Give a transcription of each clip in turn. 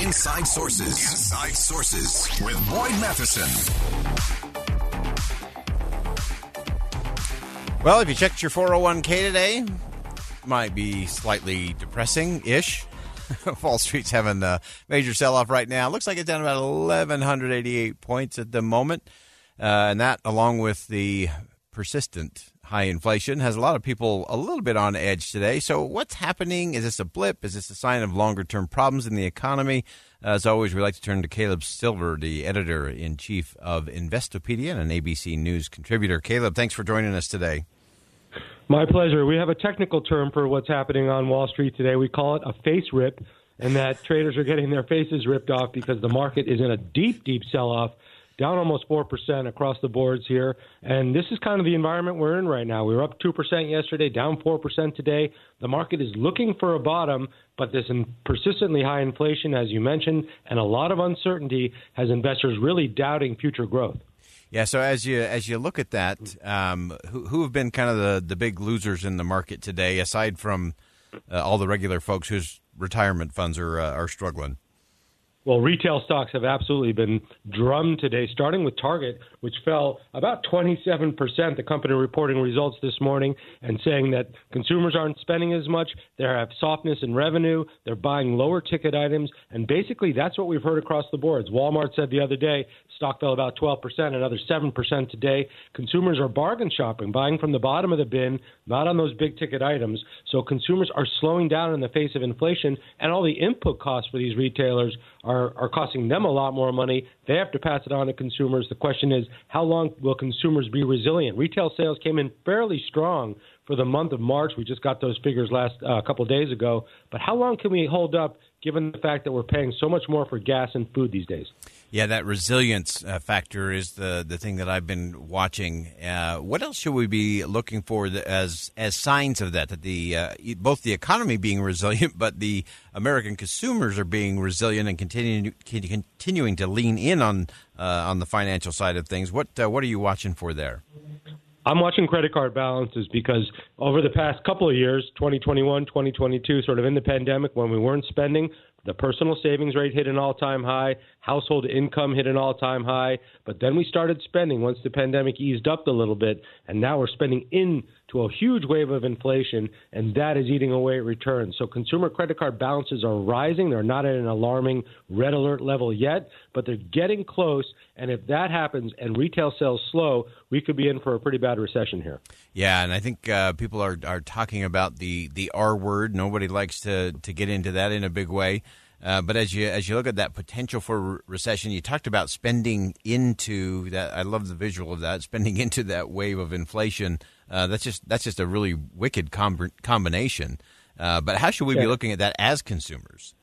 Inside Sources. Inside Sources with Boyd Matheson. Well, if you checked your 401k today, might be slightly depressing ish. Wall Street's having a major sell off right now. Looks like it's down about 1,188 points at the moment. Uh, and that, along with the persistent high inflation, has a lot of people a little bit on edge today. So, what's happening? Is this a blip? Is this a sign of longer term problems in the economy? As always, we like to turn to Caleb Silver, the editor in chief of Investopedia and an ABC News contributor. Caleb, thanks for joining us today. My pleasure. We have a technical term for what's happening on Wall Street today. We call it a face rip, and that traders are getting their faces ripped off because the market is in a deep, deep sell off down almost 4% across the boards here. And this is kind of the environment we're in right now. We were up 2% yesterday, down 4% today. The market is looking for a bottom, but this persistently high inflation, as you mentioned, and a lot of uncertainty has investors really doubting future growth. Yeah. So as you as you look at that, um, who who have been kind of the the big losers in the market today, aside from uh, all the regular folks whose retirement funds are uh, are struggling? Well, retail stocks have absolutely been drummed today, starting with Target, which fell about 27%. The company reporting results this morning and saying that consumers aren't spending as much. They have softness in revenue. They're buying lower ticket items. And basically, that's what we've heard across the boards. Walmart said the other day stock fell about 12%, another 7% today. Consumers are bargain shopping, buying from the bottom of the bin, not on those big ticket items. So consumers are slowing down in the face of inflation, and all the input costs for these retailers are, are costing them a lot more money. They have to pass it on to consumers. The question is, how long will consumers be resilient? Retail sales came in fairly strong for the month of March. We just got those figures last uh, a couple days ago. But how long can we hold up given the fact that we're paying so much more for gas and food these days. Yeah, that resilience uh, factor is the the thing that I've been watching. Uh, what else should we be looking for as as signs of that? That the uh, both the economy being resilient, but the American consumers are being resilient and continuing continuing to lean in on uh, on the financial side of things. What uh, what are you watching for there? I'm watching credit card balances because over the past couple of years, 2021, 2022, sort of in the pandemic when we weren't spending, the personal savings rate hit an all time high, household income hit an all time high, but then we started spending once the pandemic eased up a little bit, and now we're spending into a huge wave of inflation, and that is eating away at returns. So consumer credit card balances are rising. They're not at an alarming red alert level yet, but they're getting close. And if that happens and retail sales slow, we could be in for a pretty bad recession here. Yeah, and I think uh, people are, are talking about the, the R word. Nobody likes to, to get into that in a big way. Uh, but as you as you look at that potential for re- recession, you talked about spending into that. I love the visual of that spending into that wave of inflation. Uh, that's just that's just a really wicked com- combination. Uh, but how should we yeah. be looking at that as consumers?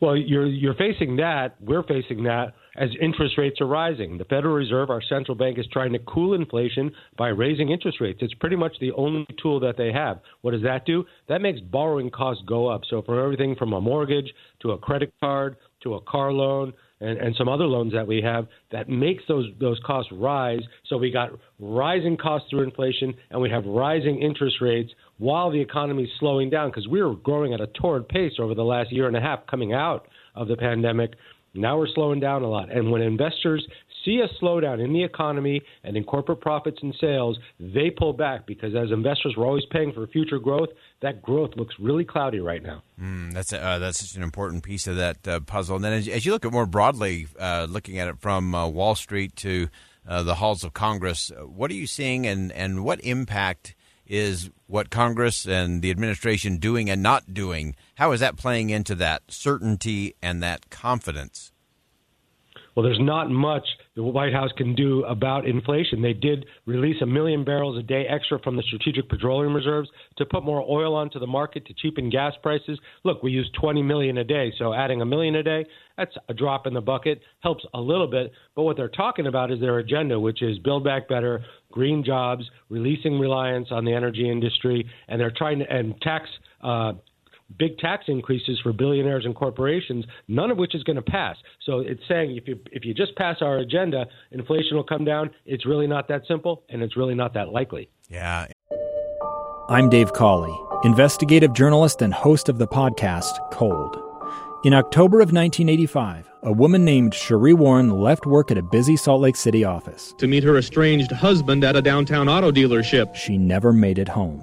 Well, you're you're facing that. We're facing that as interest rates are rising. The Federal Reserve, our central bank, is trying to cool inflation by raising interest rates. It's pretty much the only tool that they have. What does that do? That makes borrowing costs go up. So, for everything from a mortgage to a credit card to a car loan and, and some other loans that we have that makes those those costs rise. So we got rising costs through inflation, and we have rising interest rates while the economy is slowing down because we were growing at a torrid pace over the last year and a half coming out of the pandemic. Now we're slowing down a lot. And when investors see a slowdown in the economy and in corporate profits and sales, they pull back because as investors, we're always paying for future growth. That growth looks really cloudy right now. Mm, that's uh, that's such an important piece of that uh, puzzle. And then as, as, you look at more broadly, uh, looking at it from uh, Wall Street to uh, the halls of Congress, uh, what are you seeing, and and what impact is what Congress and the administration doing and not doing? How is that playing into that certainty and that confidence? Well, there's not much the White House can do about inflation. They did release a million barrels a day extra from the strategic petroleum reserves to put more oil onto the market to cheapen gas prices. Look, we use 20 million a day, so adding a million a day, that's a drop in the bucket, helps a little bit. But what they're talking about is their agenda, which is build back better, green jobs, releasing reliance on the energy industry, and they're trying to and tax uh, big tax increases for billionaires and corporations, none of which is going to pass. So it's saying if you if you just pass our agenda, inflation will come down. It's really not that simple, and it's really not that likely. Yeah. I'm Dave Cawley, investigative journalist and host of the podcast Cold. In October of 1985, a woman named Sheree Warren left work at a busy Salt Lake City office to meet her estranged husband at a downtown auto dealership. She never made it home.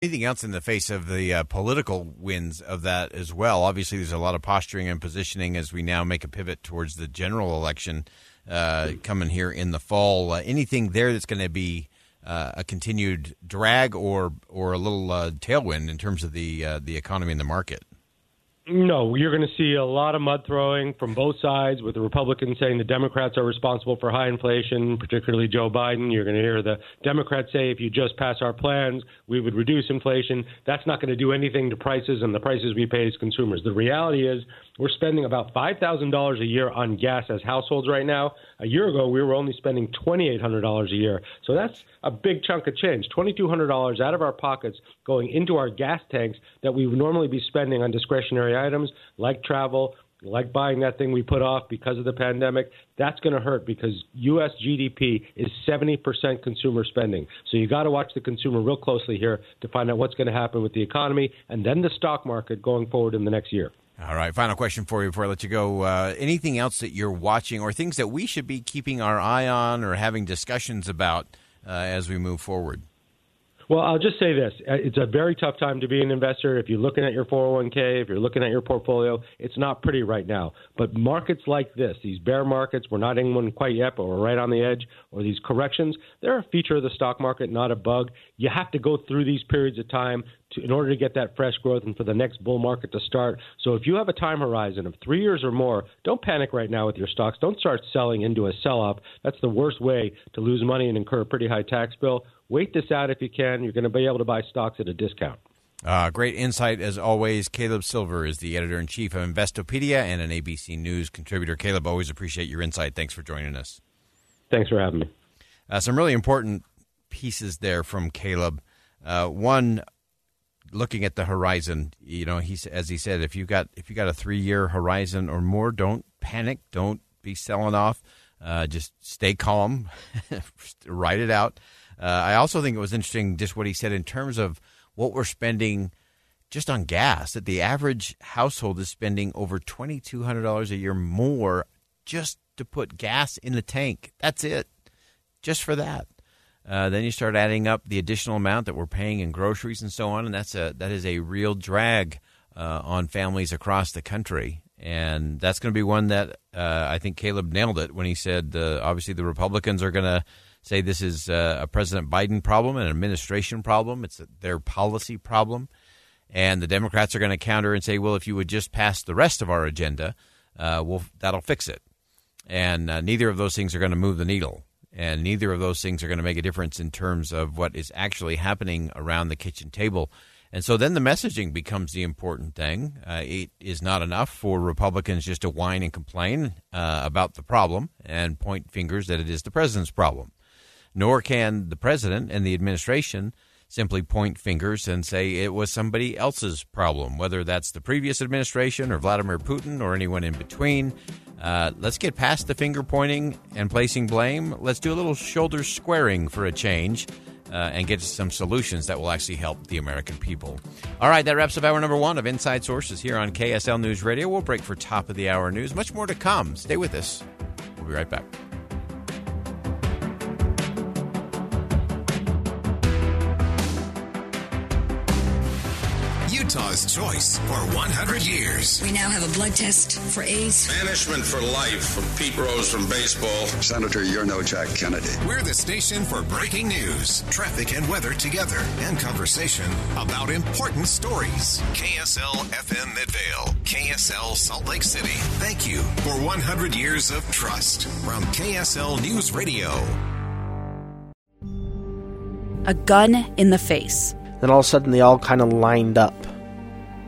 Anything else in the face of the uh, political wins of that as well? Obviously, there's a lot of posturing and positioning as we now make a pivot towards the general election uh, coming here in the fall. Uh, anything there that's going to be uh, a continued drag or or a little uh, tailwind in terms of the uh, the economy and the market? No, you're going to see a lot of mud throwing from both sides, with the Republicans saying the Democrats are responsible for high inflation, particularly Joe Biden. You're going to hear the Democrats say if you just pass our plans, we would reduce inflation. That's not going to do anything to prices and the prices we pay as consumers. The reality is we're spending about $5,000 a year on gas as households right now. A year ago, we were only spending $2,800 a year. So that's a big chunk of change. $2,200 out of our pockets going into our gas tanks that we would normally be spending on discretionary items like travel, like buying that thing we put off because of the pandemic, that's going to hurt because U.S. GDP is 70% consumer spending. So you got to watch the consumer real closely here to find out what's going to happen with the economy and then the stock market going forward in the next year. All right. Final question for you before I let you go. Uh, anything else that you're watching or things that we should be keeping our eye on or having discussions about uh, as we move forward? Well, I'll just say this. Uh, it's a very tough time to be an investor. If you're looking at your 401k, if you're looking at your portfolio, it's not pretty right now. But markets like this, these bear markets, we're not in one quite yet, but we're right on the edge, or these corrections, they're a feature of the stock market, not a bug. You have to go through these periods of time to, in order to get that fresh growth and for the next bull market to start. So if you have a time horizon of three years or more, don't panic right now with your stocks. Don't start selling into a sell off. That's the worst way to lose money and incur a pretty high tax bill. Wait this out if you can. You're going to be able to buy stocks at a discount. Uh, great insight as always. Caleb Silver is the editor in chief of Investopedia and an ABC News contributor. Caleb, always appreciate your insight. Thanks for joining us. Thanks for having me. Uh, some really important pieces there from Caleb. Uh, one, looking at the horizon. You know, he as he said, if you got if you got a three year horizon or more, don't panic. Don't be selling off. Uh, just stay calm. write it out. Uh, I also think it was interesting just what he said in terms of what we're spending just on gas. That the average household is spending over twenty two hundred dollars a year more just to put gas in the tank. That's it, just for that. Uh, then you start adding up the additional amount that we're paying in groceries and so on, and that's a that is a real drag uh, on families across the country. And that's going to be one that uh, I think Caleb nailed it when he said obviously the Republicans are going to say this is uh, a President Biden problem, an administration problem. It's their policy problem. And the Democrats are going to counter and say, well, if you would just pass the rest of our agenda, uh, well, that'll fix it. And neither of those things are going to move the needle. And neither of those things are going to make a difference in terms of what is actually happening around the kitchen table. And so then the messaging becomes the important thing. Uh, it is not enough for Republicans just to whine and complain uh, about the problem and point fingers that it is the president's problem nor can the president and the administration simply point fingers and say it was somebody else's problem, whether that's the previous administration or Vladimir Putin or anyone in between. Uh, let's get past the finger pointing and placing blame. Let's do a little shoulder squaring for a change. Uh, and get some solutions that will actually help the American people. All right, that wraps up hour number one of Inside Sources here on KSL News Radio. We'll break for top of the hour news. Much more to come. Stay with us. We'll be right back. Utah's choice for 100 years. We now have a blood test for AIDS. Banishment for life from Pete Rose from baseball. Senator, you're no Jack Kennedy. We're the station for breaking news, traffic and weather together, and conversation about important stories. KSL FM Midvale, KSL Salt Lake City. Thank you for 100 years of trust from KSL News Radio. A gun in the face. Then all of a sudden, they all kind of lined up.